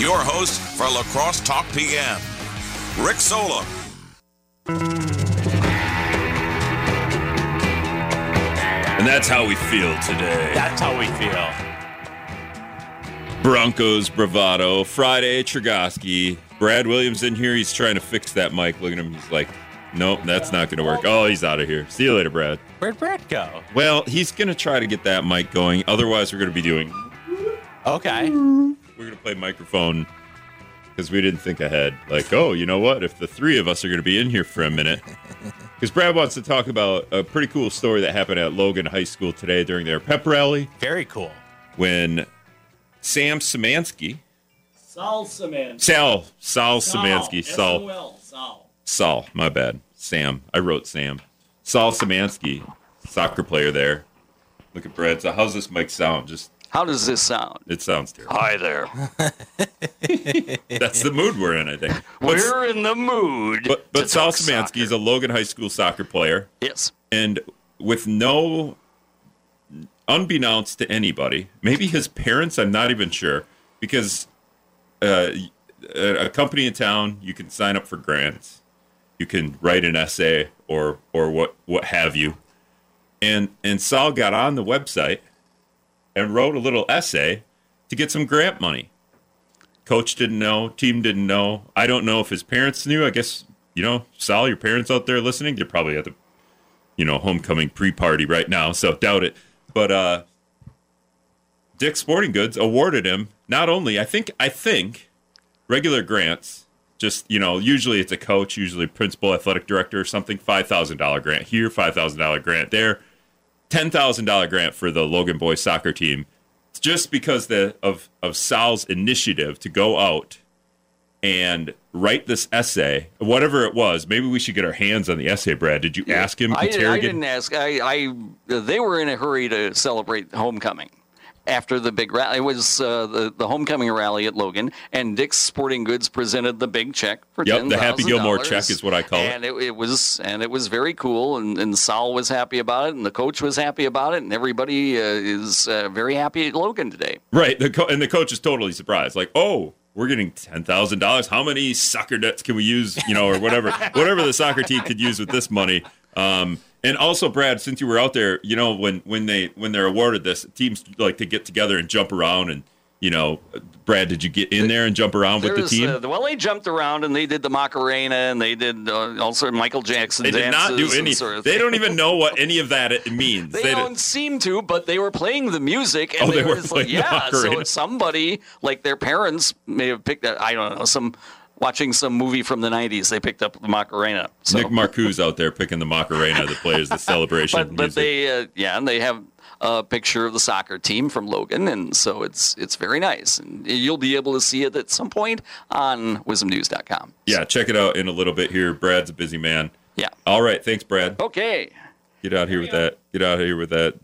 your host for La Crosse Talk PM, Rick Solem. And that's how we feel today. That's how we feel. Broncos bravado. Friday, Chergosky. Brad Williams in here. He's trying to fix that mic. Look at him. He's like, nope, that's not going to work. Oh, he's out of here. See you later, Brad. Where'd Brad go? Well, he's going to try to get that mic going. Otherwise, we're going to be doing, Okay. We're going to play microphone because we didn't think ahead. Like, oh, you know what? If the three of us are going to be in here for a minute. Because Brad wants to talk about a pretty cool story that happened at Logan High School today during their pep rally Very cool. when Sam Samansky, Sal Samansky, Sal, Sal Szymanski, Sal, S-O-L, Sal. Saul, my bad. Sam. I wrote Sam. Saul Samansky, soccer player there. Look at Brad. So how's this mic sound? Just How does this sound? it sounds terrible. Hi there. That's the mood we're in, I think. But, We're in the mood. but, but Saul talk is a. Logan High School soccer player, yes. and with no, unbeknownst to anybody, maybe his parents. I'm not even sure because uh, a a company in town you can sign up for grants, you can write an essay or or what what have you, and and Saul got on the website and wrote a little essay to get some grant money. Coach didn't know, team didn't know. I don't know if his parents knew. I guess you know, Sal, your parents out there listening, they're probably at the you know homecoming pre-party right now, so doubt it. But uh Dick Sporting Goods awarded him not only I think I think regular grants, just you know, usually it's a coach, usually principal athletic director or something, five thousand dollar grant here, five thousand dollar grant there, ten thousand dollar grant for the Logan boys soccer team. Just because the of of Sal's initiative to go out and write this essay, whatever it was. Maybe we should get our hands on the essay, Brad. Did you ask him? I, did, I didn't ask. I, I they were in a hurry to celebrate homecoming after the big rally. It was uh, the the homecoming rally at Logan, and Dick's Sporting Goods presented the big check for Yep, the Happy Gilmore check is what I call it. and it. it was and it was very cool, and, and Sal was happy about it, and the coach was happy about it, and everybody uh, is uh, very happy at Logan today. Right. The co- and the coach is totally surprised. Like, oh, we're getting ten thousand dollars. How many soccer nets can we use? You know, or whatever, whatever the soccer team could use with this money. Um, and also, Brad, since you were out there, you know, when when they when they're awarded this, teams like to get together and jump around. And you know, Brad, did you get in there and jump around with the was, team? uh, well, they jumped around and they did the Macarena and they did uh, also Michael Jackson they did not do any. sort of They don't even know what any of that means. They, They don't did- seem to, but they were playing the music, and Oh, they were were just like, yeah. So somebody, like their parents, may have picked that. I don't know some watching some movie from the '90s. They picked up the Macarena. So. Nick Marcuse out there picking the Macarena that plays the celebration but but they uh, yeah, and they have a picture of the soccer team from Logan, and so it's it's very nice, and you'll be able to see it at some point on WIZMNews.com. yeah, check it out in a little bit here. Brad's a busy man. Yeah. All right, thanks, Brad. Okay. Get out here with that. Get out here with that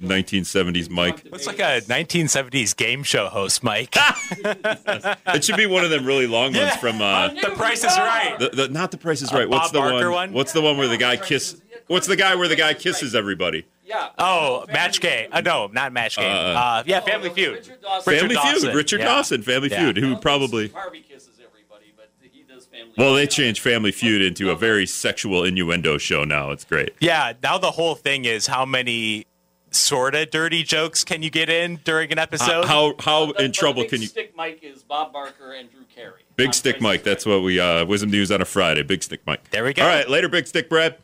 1970s Mike. Looks like a 1970s game show host, Mike. It should be one of them really long ones from uh, the price is right. the, the not the Price is Right. What's Bob the Barker one? one? What's the one where the guy kiss? What's the guy where the guy kisses everybody? Yeah. Oh, Match Game. Uh, no, not Match Game. Uh, yeah, Family Feud. Richard Dawson. Richard Family Feud. Richard yeah. Dawson. Family Yeah. Feud. Who probably? Harvey kisses everybody, but he does family. Well, they changed Family Feud into a very sexual innuendo show now. It's great. Yeah, now the whole thing is how many sort of dirty jokes can you get in during an episode? How how But the- in but trouble can you? Stick Mike is Bob Barker and Drew Carey. Big On Stick Mike. is That's what we uh WIZM News on a Friday. Big Stick Mike. There we go. All right, later, Big Stick Brad.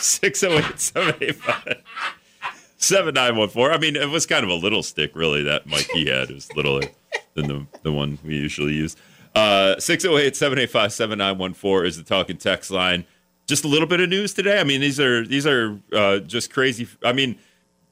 608 785 7914. I mean, it was kind of a little stick, really, that mic he had. It was littler than the, the one we usually use. Uh 608 785 7914 is the talking text line. Just a little bit of news today. I mean, these are these are uh, just crazy. I mean,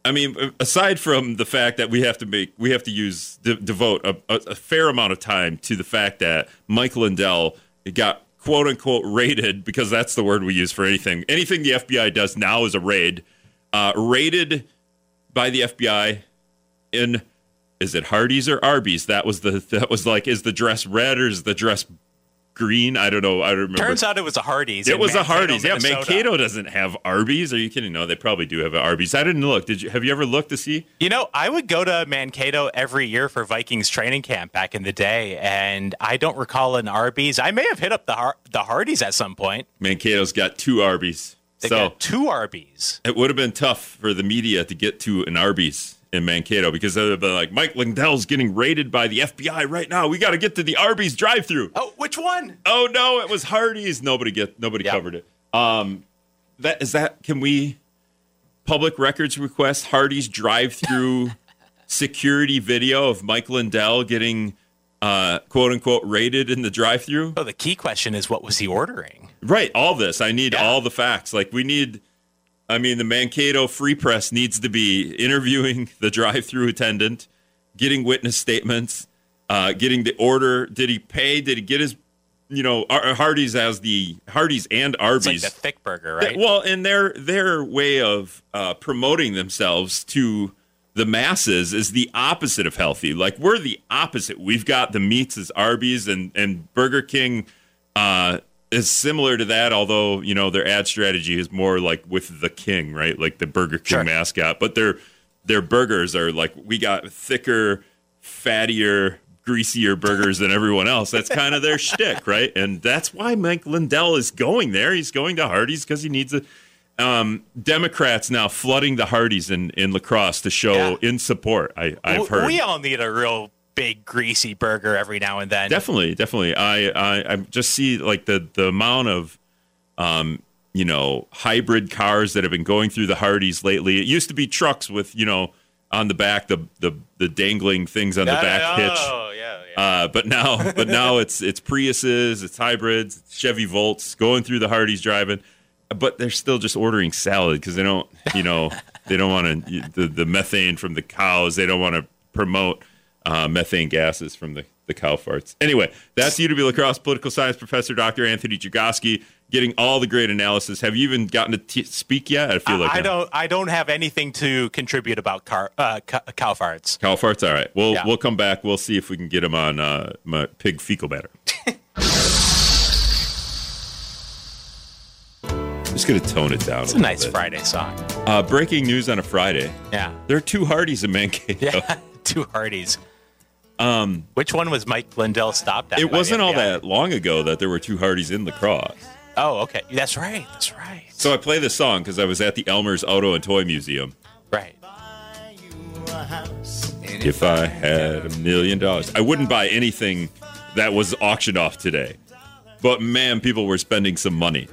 I mean, aside from the fact that we have to make, we have to use de- devote a, a, a fair amount of time to the fact that Mike Lindell got quote unquote raided because that's the word we use for anything. Anything the FBI does now is a raid. Uh, raided by the FBI in is it Hardee's or Arby's? That was the that was like is the dress red or is the dress green. I don't know. I don't remember. Turns out it was a Hardee's. it was a Mankato, Hardee's. Yeah, Minnesota. Mankato doesn't have Arby's. Are you kidding? No, they probably do have an Arby's. I didn't look. Did you? Have you ever looked to see? You know, I would go to Mankato every year for Vikings training camp back in the day, and I don't recall an Arby's. I may have hit up the Har- the Hardee's at some point. Mankato's got two Arby's. They so got two Arby's. it would have been tough for the media to get to an Arby's in Mankato because they've been like, Mike Lindell's getting raided by the FBI right now. We got to get to the Arby's drive-through. Oh, which one? Oh no, it was Hardee's. Nobody get nobody covered it. Um, that is that. Can we public records request Hardee's drive-through security video of Mike Lindell getting uh, quote unquote raided in the drive-through? Oh, the key question is what was he ordering? Right, all this. I need Yeah. all the facts. Like we need I mean the Mankato Free Press needs to be interviewing the drive-through attendant, getting witness statements, uh, getting the order. Did he pay? Did he get his you know, Ar- Hardee's as the Hardee's and It's Arby's. like the thick burger, right? Well, and their their way of uh, promoting themselves to the masses is the opposite of healthy. Like we're the opposite. We've got the meats as Arby's and and Burger King uh, is similar to that. Although you know their ad strategy is more like with the king, right? Like the Burger King Sure. mascot. But their their burgers are like we got thicker, fattier. Greasier burgers than everyone else. That's kind of their shtick, right? And that's why Mike Lindell is going there. He's going to Hardee's because he needs a. Um, Democrats now flooding the Hardee's in, in La Crosse to show Yeah. in support. I, I've W- heard. We all need a real big greasy burger every now and then. Definitely, definitely. I, I I just see like the the amount of um you know hybrid cars that have been going through the Hardee's lately. It used to be trucks with you know on the back the the the dangling things on the back hitch. Oh, yeah, yeah. Uh, but now, but now it's it's Priuses, it's hybrids, it's Chevy Volts going through the Hardee's driving, but they're still just ordering salad because they don't, you know, they don't want to the the methane from the cows. They don't want to promote uh, methane gases from the the cow farts. Anyway, that's UW La Crosse political science professor Dr. Anthony Chergosky getting all the great analysis. Have you even gotten to t- speak yet? I feel like I no. don't. I don't have anything to contribute about car, uh, cow, cow farts. Cow farts. All right. We'll Yeah. we'll come back. We'll see if we can get him on uh, my pig fecal matter. Just gonna tone it down. It's a nice Friday song. Uh, breaking news on a Friday. Yeah, There are two Hardee's in Mankato. yeah. Two Hardee's. Um, which one was Mike Lindell stopped at? It wasn't all that long ago that there were two Hardee's in La Crosse. Oh, okay. That's right. That's right. So I play this song because I was at the Elmer's Auto and Toy Museum. Right. If I had a million dollars, I wouldn't buy anything that was auctioned off today. But man, people were spending some money.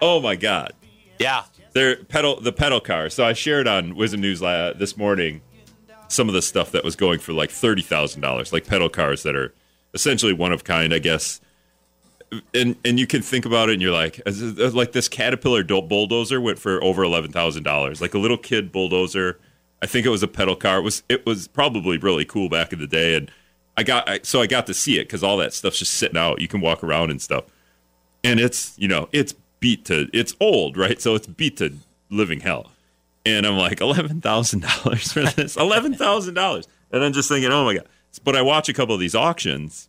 Oh my god. Yeah. They're pedal the pedal car. So I shared on WIZM News this morning some of the stuff that was going for like thirty thousand dollars, like pedal cars that are essentially one of kind, I guess. And and you can think about it, and you're like, as- uh, like this Caterpillar bulldozer went for over eleven thousand dollars, like a little kid bulldozer. I think it was a pedal car. It was it was probably really cool back in the day, and I got I, so I got to see it because all that stuff's just sitting out. You can walk around and stuff and it's you know it's beat to it's old right so it's beat to living hell and i'm like $11000 for this. $11000 and i'm just thinking oh my god. But i watch a couple of these auctions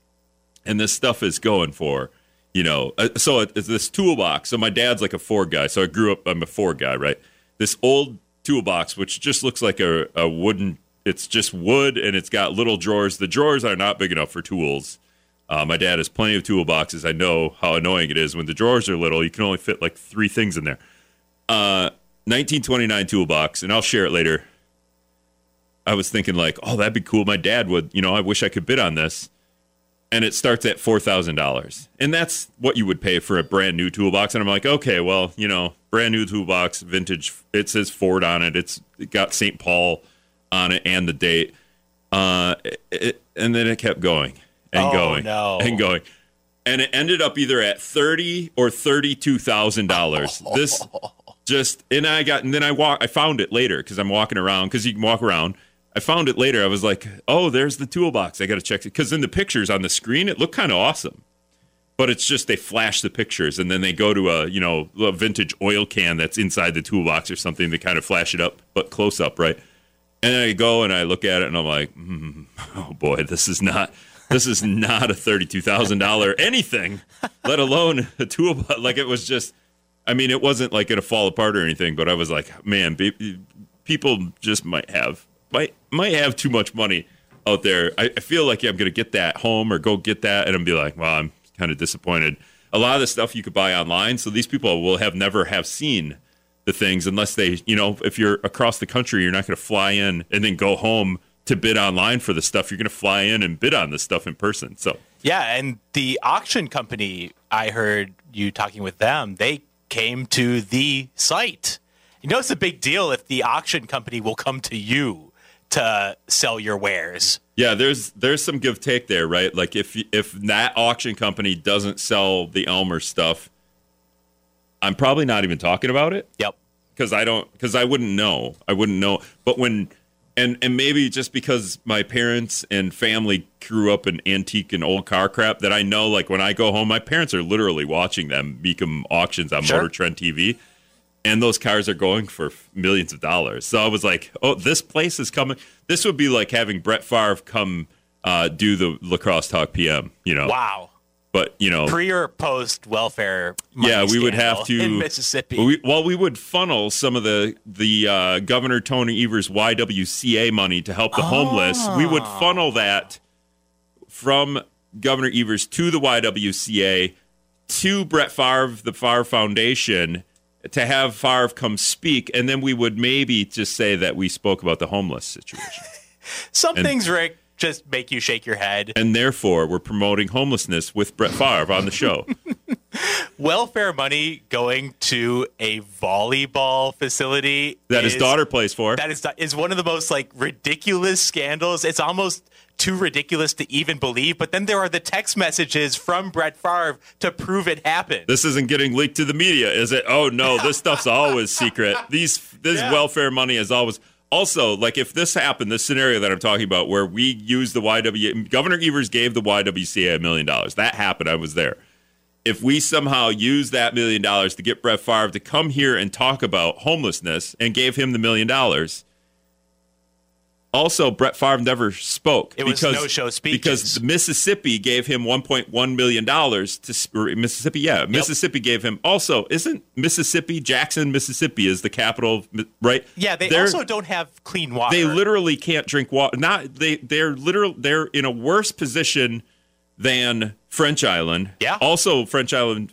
and this stuff is going for you know uh, so it's this toolbox. So my dad's like a ford guy. So i grew up i'm a ford guy right? This old toolbox which just looks like a, a wooden it's just wood and it's got little drawers. The drawers are not big enough for tools. Uh, my dad has plenty of toolboxes. I know how annoying it is. When the drawers are little. You can only fit like three things in there. Uh, 1929 toolbox, and I'll share it later. I was thinking like, oh, that'd be cool. My dad would, you know, I wish I could bid on this. And it starts at four thousand dollars, and that's what you would pay for a brand new toolbox. And I'm like, okay, well, you know, brand new toolbox, vintage. It says Ford on it. It's it got St. Paul on it and the date. Uh, it, and then it kept going and Oh, going no. and going and it ended up either at thirty or thirty-two thousand dollars. This just and I got and then I walk. I found it later because I'm walking around because you can walk around. I found it later. I was like, oh, there's the toolbox. I got to check it because in the pictures on the screen it looked kind of awesome, but it's just they flash the pictures and then they go to a you know a vintage oil can that's inside the toolbox or something. They kind of flash it up, but close up, right? And I go and I look at it and I'm like, mm, oh boy, this is not this is not a thirty-two thousand dollar anything, let alone a toolbox. Like it was just. I mean, it wasn't like gonna fall apart or anything, but I was like, man, be- people just might have might might have too much money out there. I, I feel like I'm gonna get that home or go get that, and I'm be like, well, I'm kind of disappointed. A lot of the stuff you could buy online, so these people will have never have seen the things unless they, you know, if you're across the country, you're not going to fly in and then go home to bid online for the stuff. You're going to fly in and bid on the stuff in person. So Yeah, and the auction company, I heard you talking with them, they came to the site. You know, it's a big deal if the auction company will come to you to sell your wares. yeah, there's there's some give take there, right? Like if if that auction company doesn't sell the Elmer stuff, I'm probably not even talking about it. Yep. because I don't because I wouldn't know. I wouldn't know. But when and and maybe just because my parents and family grew up in antique and old car crap that I know like when I go home, my parents are literally watching them Mecum auctions on Sure. Motor Trend TV. And those cars are going for millions of dollars. So I was like, "Oh, this place is coming." This would be like having Brett Favre come uh, do the La Crosse talk PM. You know, Wow. But you know, Pre or post welfare? yeah, we would have to in Mississippi. We, well, we would funnel some of the the uh, Governor Tony Evers YWCA money to help the homeless. We would Oh. funnel that from Governor Evers to the YWCA to Brett Favre, the Favre Foundation, to have Favre come speak, and then we would maybe just say that we spoke about the homeless situation, Some and- things, Rick, just make you shake your head. and therefore we're promoting homelessness with Brett Favre on the show. Welfare money going to a volleyball facility that his daughter plays for. that is is one of the most like ridiculous scandals. It's almost too ridiculous to even believe. But then there are the text messages from Brett Favre to prove it happened. this isn't getting leaked to the media, is it? Oh no, this stuff's always secret. These this Yeah. welfare money is always also like if this happened, this scenario that I'm talking about, where we use the YW Governor Evers gave the YWCA a million dollars. That happened. I was there. If we somehow use that million dollars to get Brett Favre to come here and talk about homelessness and gave him the million dollars. Also, Brett Favre never spoke It was because no-show speeches. because Mississippi gave him 1.1 million dollars to Mississippi. Yeah, Mississippi gave him. Also, isn't Mississippi Jackson, Mississippi, is the capital, of right? yeah, they They're- also don't have clean water. they literally can't drink water. Not they. They're literal. They're in a worse position than French Island. Yeah. Also, French Island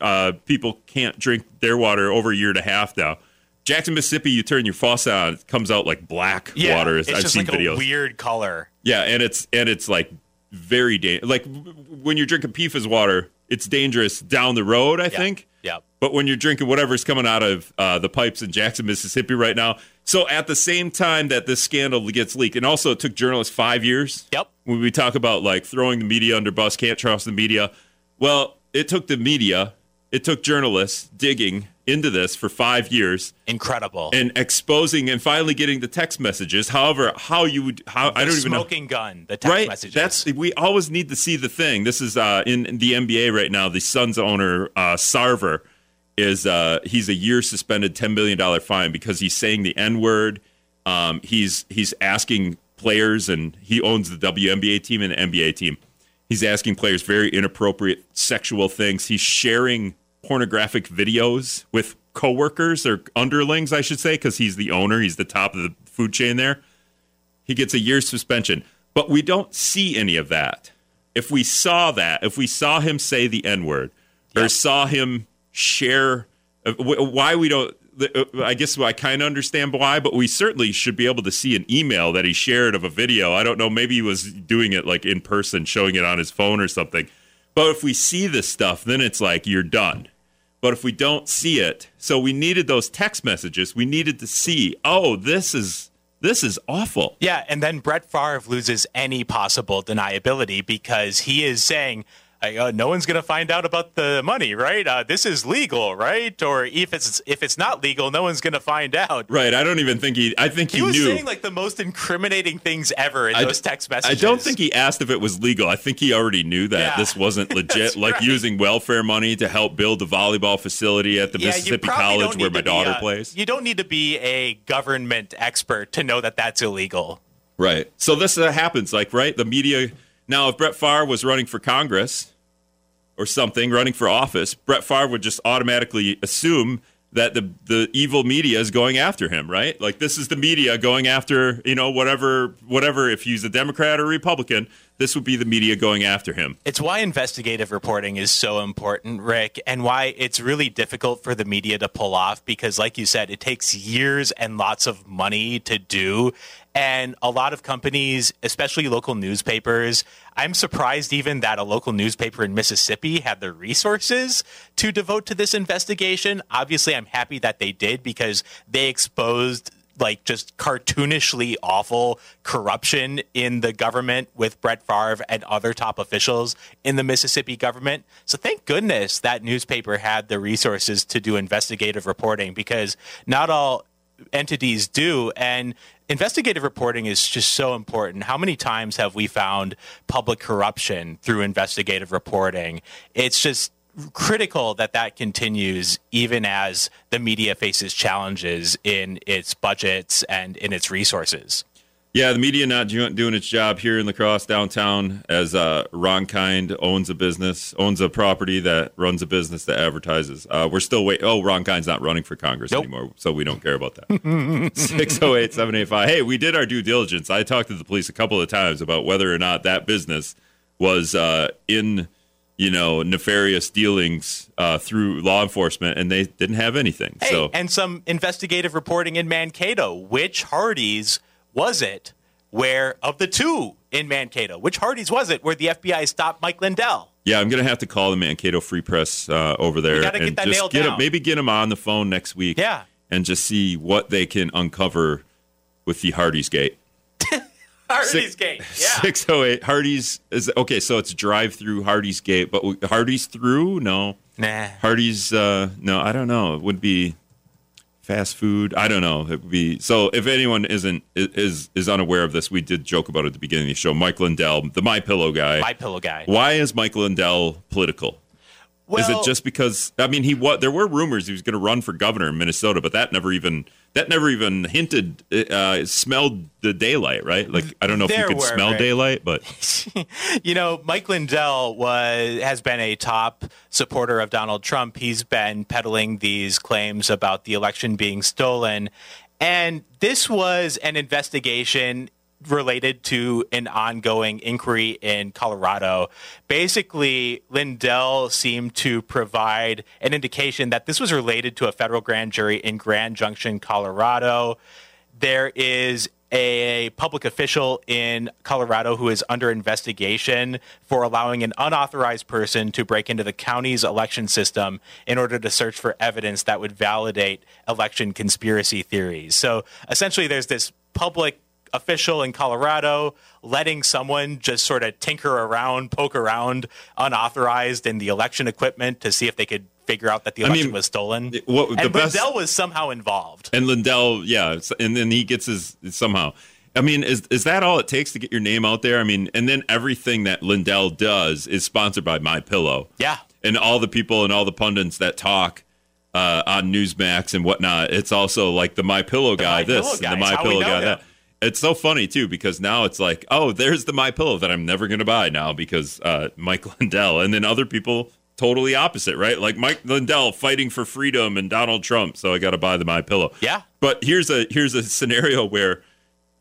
uh, people can't drink their water over a year and a half now. Jackson, Mississippi, you turn your faucet on, it comes out like black yeah, water. It's I've just seen like videos. a weird color. Yeah, and it's and it's like very da- like when you're drinking PFAS water, it's dangerous down the road. I think. Yeah. But when you're drinking whatever's coming out of uh, the pipes in Jackson, Mississippi, right now, so at the same time that this scandal gets leaked, and also it took journalists five years. Yep. When we talk about like throwing the media under bus, can't trust the media. Well, it took the media, it took journalists digging into this for five years Incredible. and exposing and finally getting the text messages. However, how you would how I don't even know smoking gun. The text right messages. that's we always need to see the thing this is uh in, in the nba right now the suns owner uh sarver is uh he's a year suspended 10 million dollar fine because he's saying the n word um he's he's asking players and he owns the WNBA team and the NBA team he's asking players very inappropriate sexual things he's sharing pornographic videos with coworkers or underlings I should say because he's the owner he's the top of the food chain there he gets a year's suspension. But we don't see any of that. If we saw that, if we saw him say the N word or saw him share, uh, why we don't, uh, I guess I kind of understand why, but we certainly should be able to see an email that he shared of a video. I don't know, maybe he was doing it like in person, showing it on his phone or something. But if we see this stuff, then it's like you're done. But if we don't see it, so we needed those text messages. We needed to see, oh, this is this is awful. Yeah, and then Brett Favre loses any possible deniability because he is saying, uh, "No one's going to find out about the money, right? Uh, this is legal, right? Or if it's if it's not legal, no one's going to find out." Right. I don't even think he. I think he, He was knew. saying like the most incriminating things ever in I those d- text messages. I don't think he asked if it was legal. I think he already knew that Yeah. this wasn't legit. Like right. using welfare money to help build the volleyball facility at the Yeah, Mississippi College where my daughter a- plays. You don't need to be a government expert to know that that's illegal. Right. So this uh, happens. Like, right, the media Now, if Brett Favre was running for Congress or something, running for office, Brett Favre would just automatically assume that the the evil media is going after him, right? Like this is the media going after, you know, whatever whatever if he's a Democrat or Republican, this would be the media going after him. It's why investigative reporting is so important, Rick, and why it's really difficult for the media to pull off because, like you said, it takes years and lots of money to do. And a lot of companies, especially local newspapers, I'm surprised even that a local newspaper in Mississippi had the resources to devote to this investigation. Obviously, I'm happy that they did because they exposed like just cartoonishly awful corruption in the government with Brett Favre and other top officials in the Mississippi government. So thank goodness that newspaper had the resources to do investigative reporting because not all entities do and investigative reporting is just so important how many times have we found public corruption through investigative reporting it's just critical that that continues even as the media faces challenges in its budgets and in its resources. Yeah, the media not doing its job here in La Crosse downtown as uh, Ron Kind owns a business, owns a property that runs a business that advertises. Uh, we're still waiting. Oh, Ron Kind's not running for Congress Nope. anymore, so we don't care about that. 608 785. Hey, we did our due diligence. I talked to the police a couple of times about whether or not that business was uh, in, you know, nefarious dealings uh, through law enforcement, and they didn't have anything. Hey, so and some investigative reporting in Mankato. Which Hardee's was it where, of the two in Mankato, which Hardee's was it where the FBI stopped Mike Lindell? Yeah, I'm gonna have to call the Mankato Free Press uh, over there gotta get and that just get down. maybe get them on the phone next week. Yeah. and just see what they can uncover with the Hardee's Gate. Hardee's Gate. Yeah. Six oh eight Hardee's is okay. So it's drive through Hardee's Gate, but Hardee's through? No, Nah. Hardee's. Uh, no, I don't know. It would be fast food. I don't know. It would be so. If anyone isn't is is unaware of this, we did joke about it at the beginning of the show. Mike Lindell, the My Pillow guy. My pillow guy. Why is Mike Lindell political? Well, is it just because I mean he what there were rumors he was going to run for governor in Minnesota, but that never even that never even hinted uh, smelled the daylight, right? Like I don't know if you could were, smell right. daylight, but you know, Mike Lindell was has been a top supporter of Donald Trump. He's been peddling these claims about the election being stolen, and this was an investigation related to an ongoing inquiry in Colorado. Basically, Lindell seemed to provide an indication that this was related to a federal grand jury in Grand Junction, Colorado. There is a public official in Colorado who is under investigation for allowing an unauthorized person to break into the county's election system in order to search for evidence that would validate election conspiracy theories. So essentially, there's this public official in Colorado letting someone just sort of tinker around, poke around unauthorized in the election equipment to see if they could figure out that the I election mean, was stolen. what- the and best- Lindell was somehow involved. and Lindell, yeah, and then he gets his somehow. I mean, is is that all it takes to get your name out there? I mean, and then everything that Lindell does is sponsored by My Pillow. Yeah. and all the people and all the pundits that talk uh, on Newsmax and whatnot. It's also like the My Pillow guy, My this Pillow and guy the My Pillow guy that. It's so funny too because now it's like, oh, there's the My Pillow that I'm never going to buy now because uh, Mike Lindell, and then other people totally opposite, right? Like Mike Lindell fighting for freedom and Donald Trump, so I got to buy the My Pillow. Yeah. But here's a here's a scenario where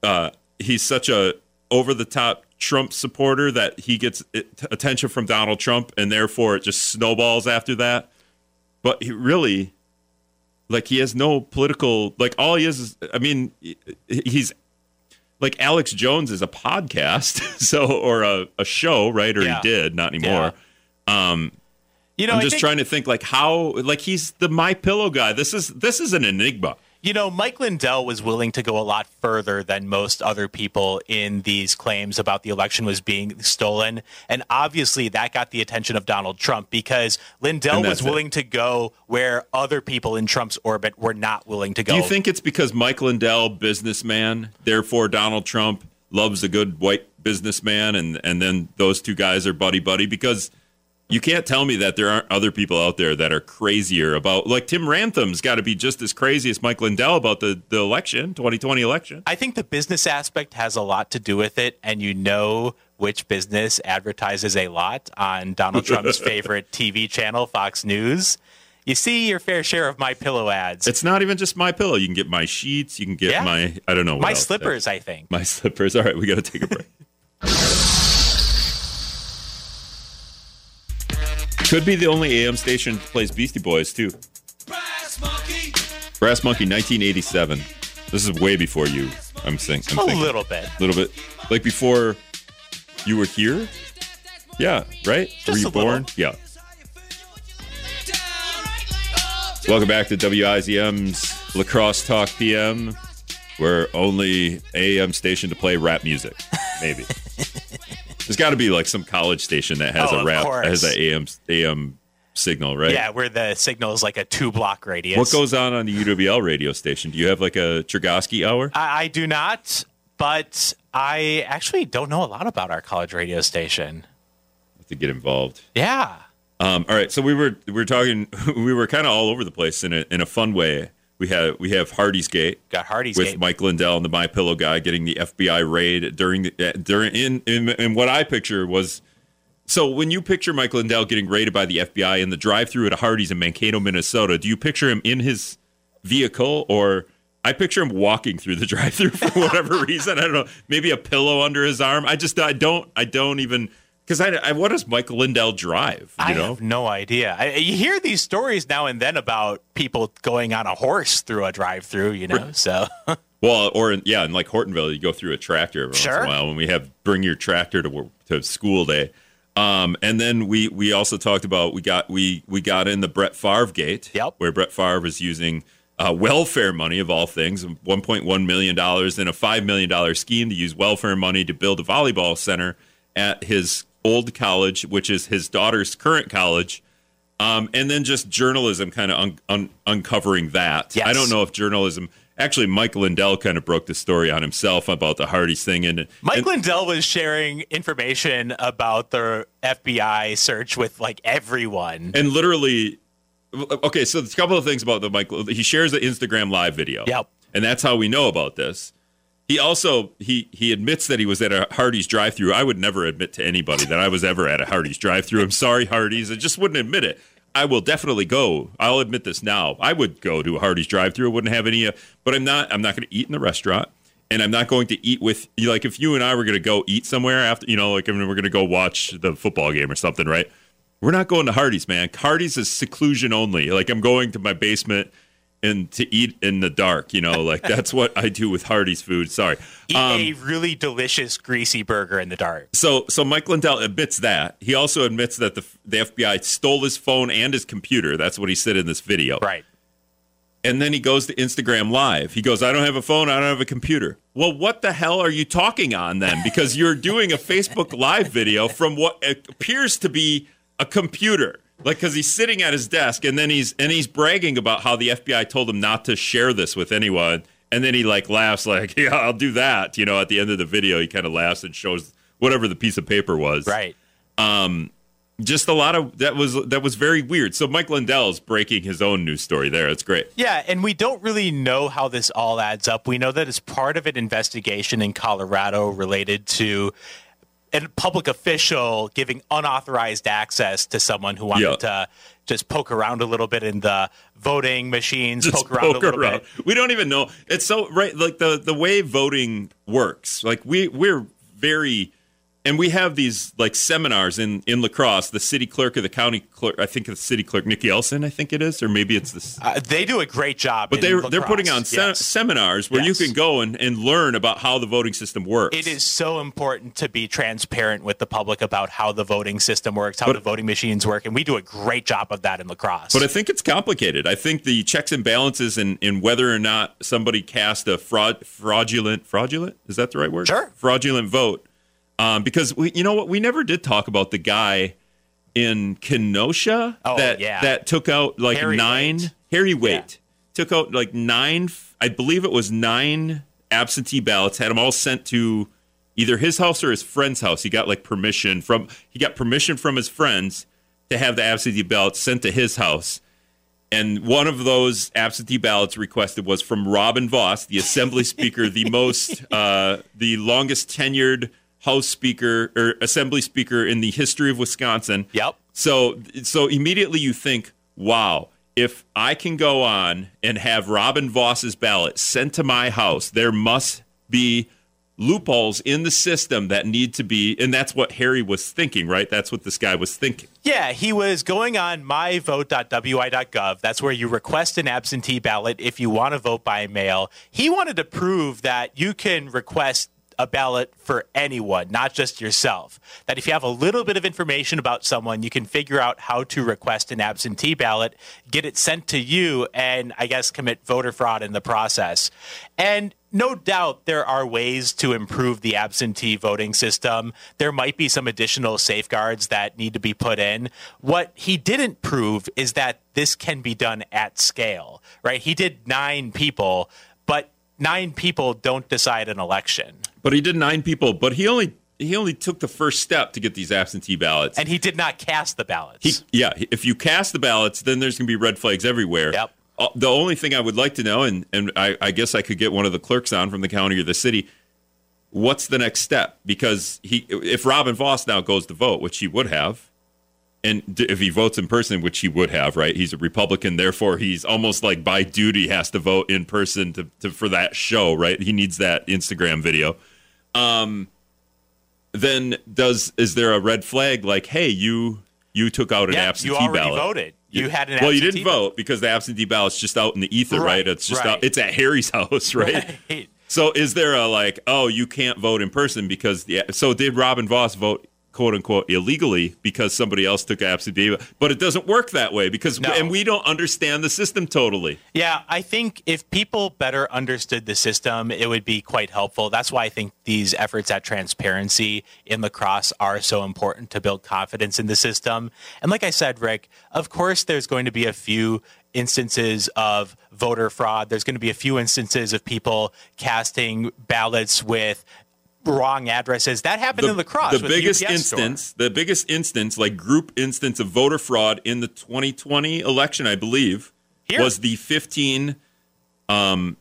uh, he's such a over the top Trump supporter that he gets attention from Donald Trump, and therefore it just snowballs after that. But he really, like, he has no political. Like, all he is is, I mean, he's like Alex Jones is a podcast, so or a, a show, right? Or Yeah. he did, not anymore. Um, you know, I'm just think- trying to think like how like he's the my pillow guy. This is this is an enigma. You know, Mike Lindell was willing to go a lot further than most other people in these claims about the election was being stolen. And obviously that got the attention of Donald Trump because Lindell was that's it. willing to go where other people in Trump's orbit were not willing to go. Do you think it's because Mike Lindell, businessman, therefore Donald Trump loves a good white businessman, and and then those two guys are buddy buddy? Because you can't tell me that there aren't other people out there that are crazier about. Like Tim Ramthun's got to be just as crazy as Mike Lindell about the the election, 2020 election. I think the business aspect has a lot to do with it, and you know which business advertises a lot on Donald Trump's favorite TV channel, Fox News, you see your fair share of my pillow ads. It's not even just my pillow. You can get my sheets. You can get Yeah. my I don't know what my else. slippers, I think. My slippers. All right, we got to take a break. Could be the only AM station that plays Beastie Boys too. Brass Monkey. Brass Monkey, 1987. This is way before you. I'm saying. I'm A thinking. little bit. A little bit like before you were here. Yeah, right. were you a little. born? Yeah. Welcome back to WIZM's La Crosse Talk PM. We're only AM station to play rap music. Maybe. There's got to be like some college station that has Oh, a rap has an AM AM signal, right? Yeah, where the signal is like a two block radius. What goes on on the UWL radio station? Do you have like a Chergosky hour? I, I do not, but I actually don't know a lot about our college radio station. to get involved. Yeah. Um, all right, so we were we were talking we were kind of all over the place in a in a fun way. We have we have Hardee's Gate Got Hardee's with Gate. Mike Lindell and the My Pillow guy getting the FBI raid during the uh, during in, in in what I picture was so when you picture Mike Lindell getting raided by the FBI in the drive-through at a Hardee's in Mankato, Minnesota, do you picture him in his vehicle or I picture him walking through the drive-through for whatever reason. I don't know, maybe a pillow under his arm. I just I don't I don't even because I, I what does Michael Lindell drive? You I know, have no idea. I, you hear these stories now and then about people going on a horse through a drive-through. You know, so Well, or yeah, in like Hortonville, you go through a tractor every once in a while when we have bring your tractor to to school day. Um, and then we we also talked about we got we we got in the Brett Favre gate, Yep. where Brett Favre was using uh, welfare money of all things, 1.1 million dollars in a five million dollar scheme to use welfare money to build a volleyball center at his old college, which is his daughter's current college. Um, and then just journalism kind of un- un- uncovering that. Yes. I don't know if journalism. Actually, Mike Lindell kind of broke the story on himself about the Hardee's thing, and Mike and, Lindell was sharing information about the FBI search with like everyone. and literally, okay. So there's a couple of things about the Mike. He shares the Instagram live video. Yep. and that's how we know about this. He also he he admits that he was at a Hardee's drive-through. I would never admit to anybody that I was ever at a Hardee's drive-through. I'm sorry, Hardee's. I just wouldn't admit it. I will definitely go. I'll admit this now. I would go to a Hardee's drive-through. I wouldn't have any, uh, but I'm not. I'm not going to eat in the restaurant, and I'm not going to eat with you. Like if you and I were going to go eat somewhere after, you know, like I mean, we're going to go watch the football game or something, right? We're not going to Hardee's, man. Hardee's is seclusion only. Like I'm going to my basement and to eat in the dark. You know, like that's what I do with Hardee's food. Sorry. Eat Um, a really delicious greasy burger in the dark. so so Mike Lindell admits that. He also admits that the the FBI stole his phone and his computer. That's what he said in this video. Right. And then he goes to Instagram Live. He goes, I don't have a phone. I don't have a computer. Well, what the hell are you talking on then? Because you're doing a Facebook Live video from what appears to be a computer. Like, because he's sitting at his desk and then he's and he's bragging about how the FBI told him not to share this with anyone. And then he like laughs, like, "Yeah, I'll do that." You know, at the end of the video, he kind of laughs and shows whatever the piece of paper was Right. Um, just a lot of that was that was very weird. So Mike Lindell's breaking his own news story there. It's great. Yeah, and we don't really know how this all adds up. We know that it's part of an investigation in Colorado related to a public official giving unauthorized access to someone who wanted Yeah. to just poke around a little bit in the voting machines, Just poke around a little around. bit. We don't even know. It's so right like the the way voting works. Like we we're very and we have these like seminars in in La Crosse. The city clerk or the county clerk, I think the city clerk, Nikki Elsen, I think it is, or maybe it's the Uh, they do a great job. But they're they're putting on se- Yes. seminars where Yes. you can go and, and learn about how the voting system works. It is so important to be transparent with the public about how the voting system works, how But- the voting machines work, and we do a great job of that in La Crosse. But I think it's complicated. I think the checks and balances in, in whether or not somebody cast a fraud, fraudulent, fraudulent, is that the right word? Sure. Fraudulent vote. Um, because we, you know what, we never did talk about the guy in Kenosha Oh, that yeah. that took out like Harry nine Waite. Harry Wait took out like nine. I believe it was nine absentee ballots. Had them all sent to either his house or his friend's house. He got like permission from he got permission from his friends to have the absentee ballots sent to his house. And one of those absentee ballots requested was from Robin Vos, the Assembly Speaker, the most, uh, the longest tenured House Speaker or Assembly Speaker in the history of Wisconsin. Yep. So so immediately you think, wow, if I can go on and have Robin Vos's ballot sent to my house, there must be loopholes in the system that need to be and that's what Harry was thinking, right? That's what this guy was thinking. Yeah, he was going on myvote.wi.gov. That's where you request an absentee ballot if you want to vote by mail. He wanted to prove that you can request a ballot for anyone, not just yourself. That if you have a little bit of information about someone, you can figure out how to request an absentee ballot, get it sent to you, and I guess commit voter fraud in the process. And no doubt there are ways to improve the absentee voting system. There might be some additional safeguards that need to be put in. What he didn't prove is that this can be done at scale, right? He did nine people, but nine people don't decide an election. But he did nine people, but he only he only took the first step to get these absentee ballots. And he did not cast the ballots. He, yeah, if you cast the ballots, then there's going to be red flags everywhere. Yep. Uh, the only thing I would like to know, and, and I, I guess I could get one of the clerks on from the county or the city, what's the next step? Because he, if Robin Vos now goes to vote, which he would have, and d- if he votes in person, which he would have, right? He's a Republican, therefore he's almost like by duty has to vote in person to, to for that show, right? He needs that Instagram video. Um, then does is there a red flag like, hey, you you took out an yeah, absentee you already ballot? voted. You had an well, you didn't vote because the absentee ballot's just out in the ether, right? Right, It's just right. out, it's at Harry's house, right? Right. So is there a like, oh, you can't vote in person because yeah? So did Robin Vos vote quote unquote illegally because somebody else took absentee? But it doesn't work that way because No. and we don't understand the system totally. Yeah, I think if people better understood the system, it would be quite helpful. That's why I think these efforts at transparency in La Crosse are so important to build confidence in the system. And like I said, Rick, of course, there's going to be a few instances of voter fraud. There's going to be a few instances of people casting ballots with wrong addresses. That happened in La Crosse. the biggest store. instance, the biggest instance, like group instance of voter fraud in the 2020 election, I believe, Here. was the 15. Um,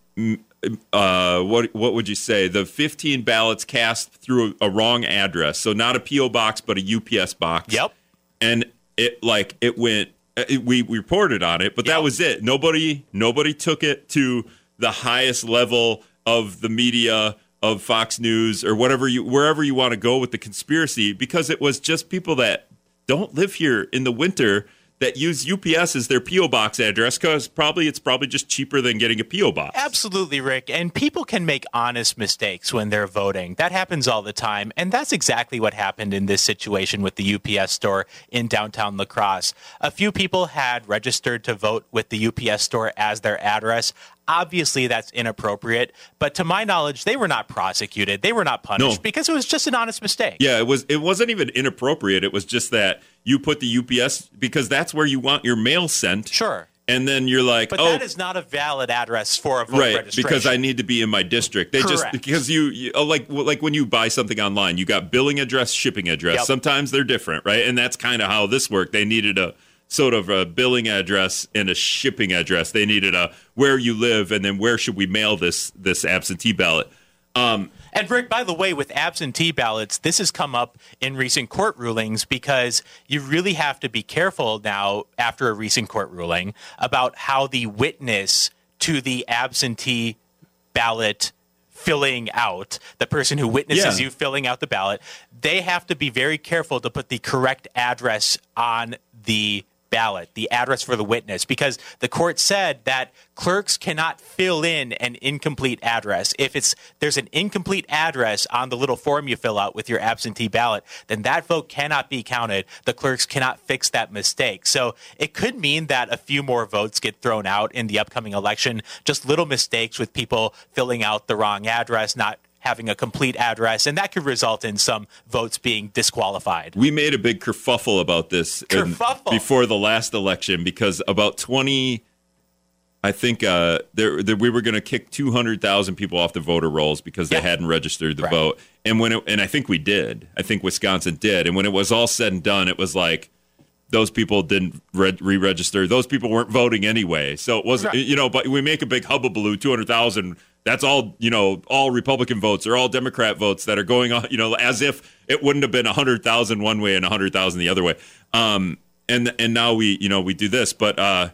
uh, what what would you say? The 15 ballots cast through a, a wrong address, so not a PO box, but a UPS box. Yep. and it like it went. uh, It, we, we reported on it, but that was it. Nobody nobody took it to the highest level of the media of Fox News or whatever you wherever you want to go with the conspiracy because it was just people that don't live here in the winter that use UPS as their PO box address because probably it's probably just cheaper than getting a PO box. Absolutely, Rick. And people can make honest mistakes when they're voting. That happens all the time. And that's exactly what happened in this situation with the UPS store in downtown La Crosse. A few people had registered to vote with the UPS store as their address. Obviously, that's inappropriate. But to my knowledge, they were not prosecuted. They were not punished No. because it was just an honest mistake. Yeah, it was. It wasn't even inappropriate. It was just that you put the UPS because that's where you want your mail sent. Sure. And then you're like, But oh, that is not a valid address for a vote right, registration. because I need to be in my district. They just because you, you oh, like like when you buy something online, you got billing address, shipping address. Yep. Sometimes they're different, right? And that's kind of how this worked. They needed a sort of a billing address and a shipping address. They needed a where you live and then where should we mail this this absentee ballot. Um, And Rick, by the way, with absentee ballots, this has come up in recent court rulings because you really have to be careful now after a recent court ruling about how the witness to the absentee ballot filling out, the person who witnesses Yeah. you filling out the ballot, they have to be very careful to put the correct address on the ballot, the address for the witness, because the court said that clerks cannot fill in an incomplete address. If it's there's an incomplete address on the little form you fill out with your absentee ballot, then that vote cannot be counted. The clerks cannot fix that mistake. So it could mean that a few more votes get thrown out in the upcoming election, just little mistakes with people filling out the wrong address, not having a complete address, and that could result in some votes being disqualified. we made a big kerfuffle about this in- before the last election because about 20 I think uh, there, there we were going to kick 200,000 people off the voter rolls because they Yeah. hadn't registered the Right. vote. And when it, and I think we did. I think Wisconsin did. And when it was all said and done, it was like those people didn't re- re-register. Those people weren't voting anyway. So it wasn't Right. you know, but we make a big hubbubaloo 200,000 That's all, you know, all Republican votes or all Democrat votes that are going on, you know, as if it wouldn't have been 100,000 one way and 100,000 the other way. Um, and and now we, you know, we do this, but uh,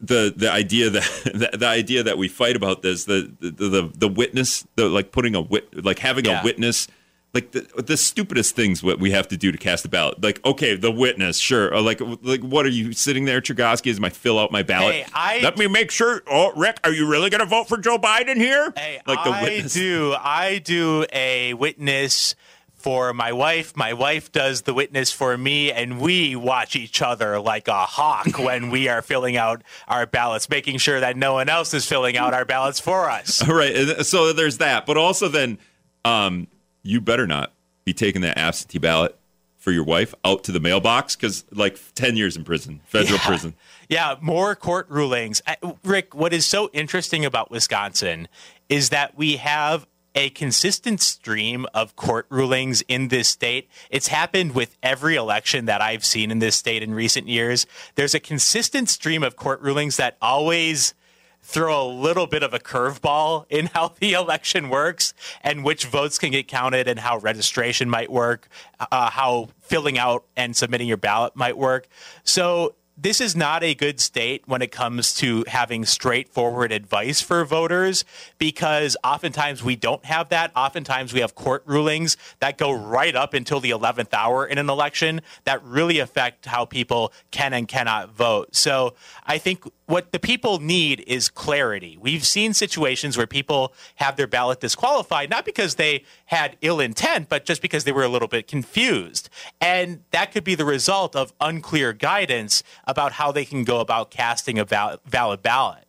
the the idea that the, the idea that we fight about this, the the the, the witness, the like putting a wit, like having Yeah. a witness like the, the stupidest things what we have to do to cast a ballot. Like, okay, the witness, sure. Or like, like, what are you sitting there, Chergosky? Is my fill out my ballot? Hey, I- Let me make sure. Oh, Rick, are you really going to vote for Joe Biden here? Hey, like the I witness. do. I do a witness for my wife. My wife does the witness for me, and we watch each other like a hawk when we are filling out our ballots, making sure that no one else is filling out our ballots for us. All right. So there's that, but also then, um, you better not be taking that absentee ballot for your wife out to the mailbox because like 10 years in prison, federal Yeah. prison. Yeah, more court rulings. I- Rick, what is so interesting about Wisconsin is that we have a consistent stream of court rulings in this state. It's happened with every election that I've seen in this state in recent years. There's a consistent stream of court rulings that always throw a little bit of a curveball in how the election works and which votes can get counted and how registration might work, uh, how filling out and submitting your ballot might work. So this is not a good state when it comes to having straightforward advice for voters because oftentimes we don't have that. Oftentimes we have court rulings that go right up until the 11th hour in an election that really affect how people can and cannot vote. So I think what the people need is clarity. We've seen situations where people have their ballot disqualified, not because they had ill intent, but just because they were a little bit confused. And that could be the result of unclear guidance about how they can go about casting a val- valid ballot.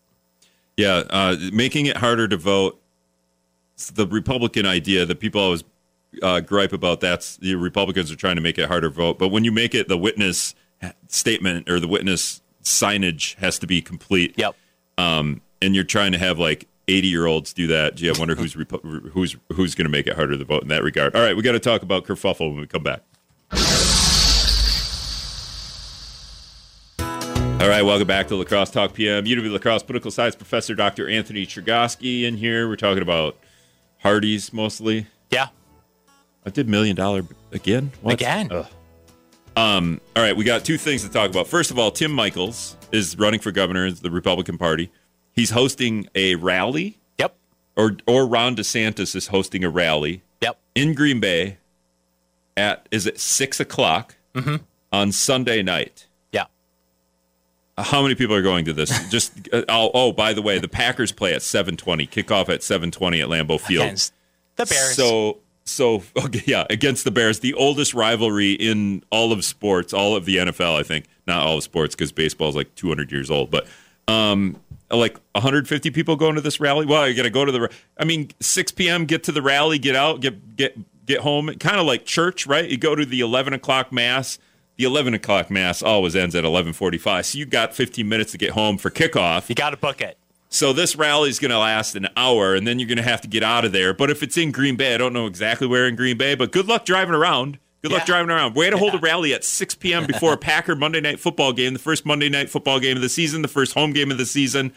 Yeah, uh, making it harder to vote. The Republican idea that people always uh, gripe about. That's the Republicans are trying to make it harder to vote. But when you make it the witness statement or the witness signage has to be complete. Yep. Um, and you're trying to have like 80 year olds do that. Gee, I wonder who's Repu- who's who's going to make it harder to vote in that regard. All right, we got to talk about kerfuffle when we come back. All right, welcome back to La Crosse Talk PM. UW La Crosse Political Science Professor Dr. Anthony Chergosky in here. We're talking about Hardee's mostly. Yeah. I did million dollar again. What? Again. Ugh. Um. All right, we got two things to talk about. First of all, Tim Michels is running for governor of the Republican Party. He's hosting a rally, Yep. or or Ron DeSantis is hosting a rally Yep. in Green Bay at is it six o'clock on Sunday night. Yeah. How many people are going to this? Just uh, oh, oh, by the way, the Packers play at 7:20. Kickoff at 7:20 at Lambeau Field. Against the Bears. So so okay, yeah, against the Bears, the oldest rivalry in all of sports, all of the NFL, I think. Not all of sports because baseball is like 200 years old, but um like 150 people going to this rally. Well, you got to go to the I mean, 6 p.m. get to the rally, get out, get get get home. Kind of like church, right? You go to the 11 o'clock mass. The 11 o'clock mass always ends at 11:45, so you got 15 minutes to get home for kickoff. you got to book it. So this rally is going to last an hour, and then you're going to have to get out of there. But if it's in Green Bay, I don't know exactly where in Green Bay, but good luck driving around. Good luck Yeah. driving around. Way to hold a rally at 6 p.m. before a Packer Monday night football game, the first Monday night football game of the season, the first home game of the season.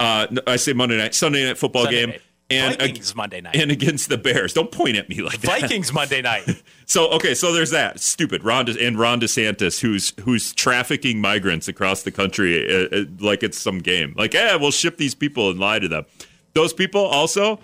Uh, I say Monday night, Sunday night football Sunday game, night. and Vikings Monday night. and against the Bears. Don't point at me like that. Vikings Monday night. So okay, so there's that stupid Ron De- and Ron DeSantis, who's who's trafficking migrants across the country uh, uh, like it's some game. Like, yeah, we'll ship these people and lie to them. Those people also,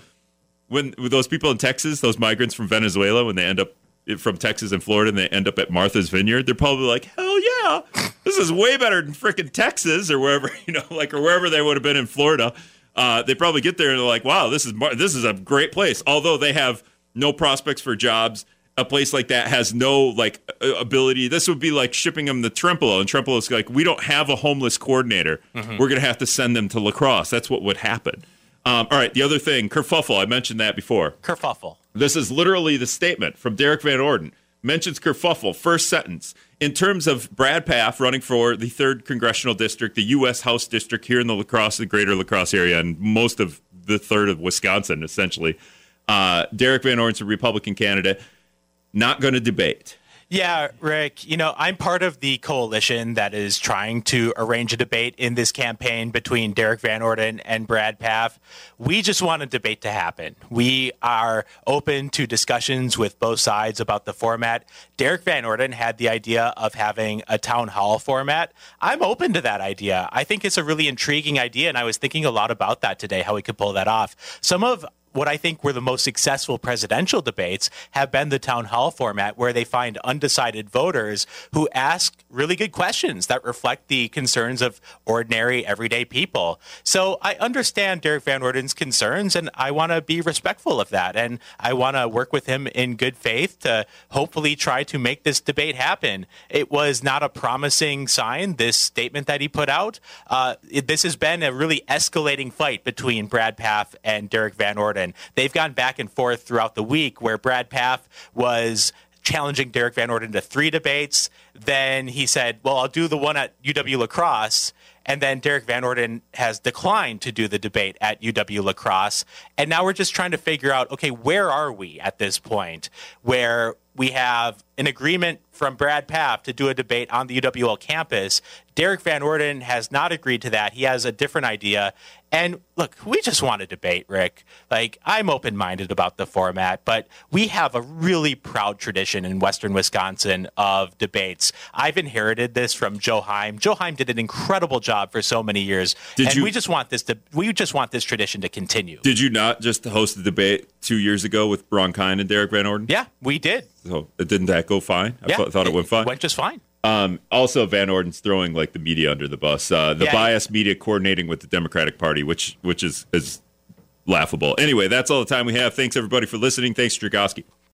when with those people in Texas, those migrants from Venezuela, when they end up from Texas and Florida and they end up at Martha's Vineyard, they're probably like, hell yeah, this is way better than freaking Texas or wherever you know, like or wherever they would have been in Florida. Uh, they probably get there and they're like, wow, this is this is a great place. Although they have no prospects for jobs. A place like that has no like ability. This would be like shipping them to Trempealeau, and Trempealeau's like, we don't have a homeless coordinator. We're gonna have to send them to La Crosse. That's what would happen. Um, all right, the other thing, kerfuffle. I mentioned that before. Kerfuffle. This is literally the statement from Derrick Van Orden. Mentions kerfuffle, first sentence. In terms of Brad Pfaff running for the third congressional district, the U.S. House district here in the La Crosse, the greater La Crosse area, and most of the third of Wisconsin, essentially. Uh, Derrick Van Orden's a Republican candidate, not going to debate. Yeah, Rick, you know, I'm part of the coalition that is trying to arrange a debate in this campaign between Derrick Van Orden and Brad Pfaff. We just want a debate to happen. We are open to discussions with both sides about the format. Derrick Van Orden had the idea of having a town hall format. I'm open to that idea. I think it's a really intriguing idea, and I was thinking a lot about that today, how we could pull that off. Some of what I think were the most successful presidential debates have been the town hall format where they find undecided voters who ask really good questions that reflect the concerns of ordinary everyday people. So I understand Derrick Van Orden's concerns and I want to be respectful of that and I want to work with him in good faith to hopefully try to make this debate happen. It was not a promising sign this statement that he put out. Uh, it, this has been a really escalating fight between Brad Pfaff and Derrick Van Orden. They've gone back and forth throughout the week where Brad Pfaff was challenging Derrick Van Orden to three debates. Then he said, Well, I'll do the one at UW La Crosse. And then Derrick Van Orden has declined to do the debate at UW La Crosse. And now we're just trying to figure out okay, where are we at this point where we have an agreement from Brad Pfaff to do a debate on the UWL campus. Derrick Van Orden has not agreed to that. He has a different idea. And look, we just want to debate, Rick. Like, I'm open minded about the format, but we have a really proud tradition in Western Wisconsin of debates. I've inherited this from Joe Heim. Joe Heim did an incredible job for so many years. Did and you- we just want this to we just want this tradition to continue. Did you not just host a debate two years ago with Ron Kind and Derrick Van Orden? yeah, we did. So didn't that go fine? I Yeah, thought, thought it went fine. Went just fine. Um, also, Van Orden's throwing like the media under the bus. Uh, the Yeah. biased media coordinating with the Democratic Party, which which is is laughable. Anyway, that's all the time we have. Thanks everybody for listening. Thanks, Chergosky.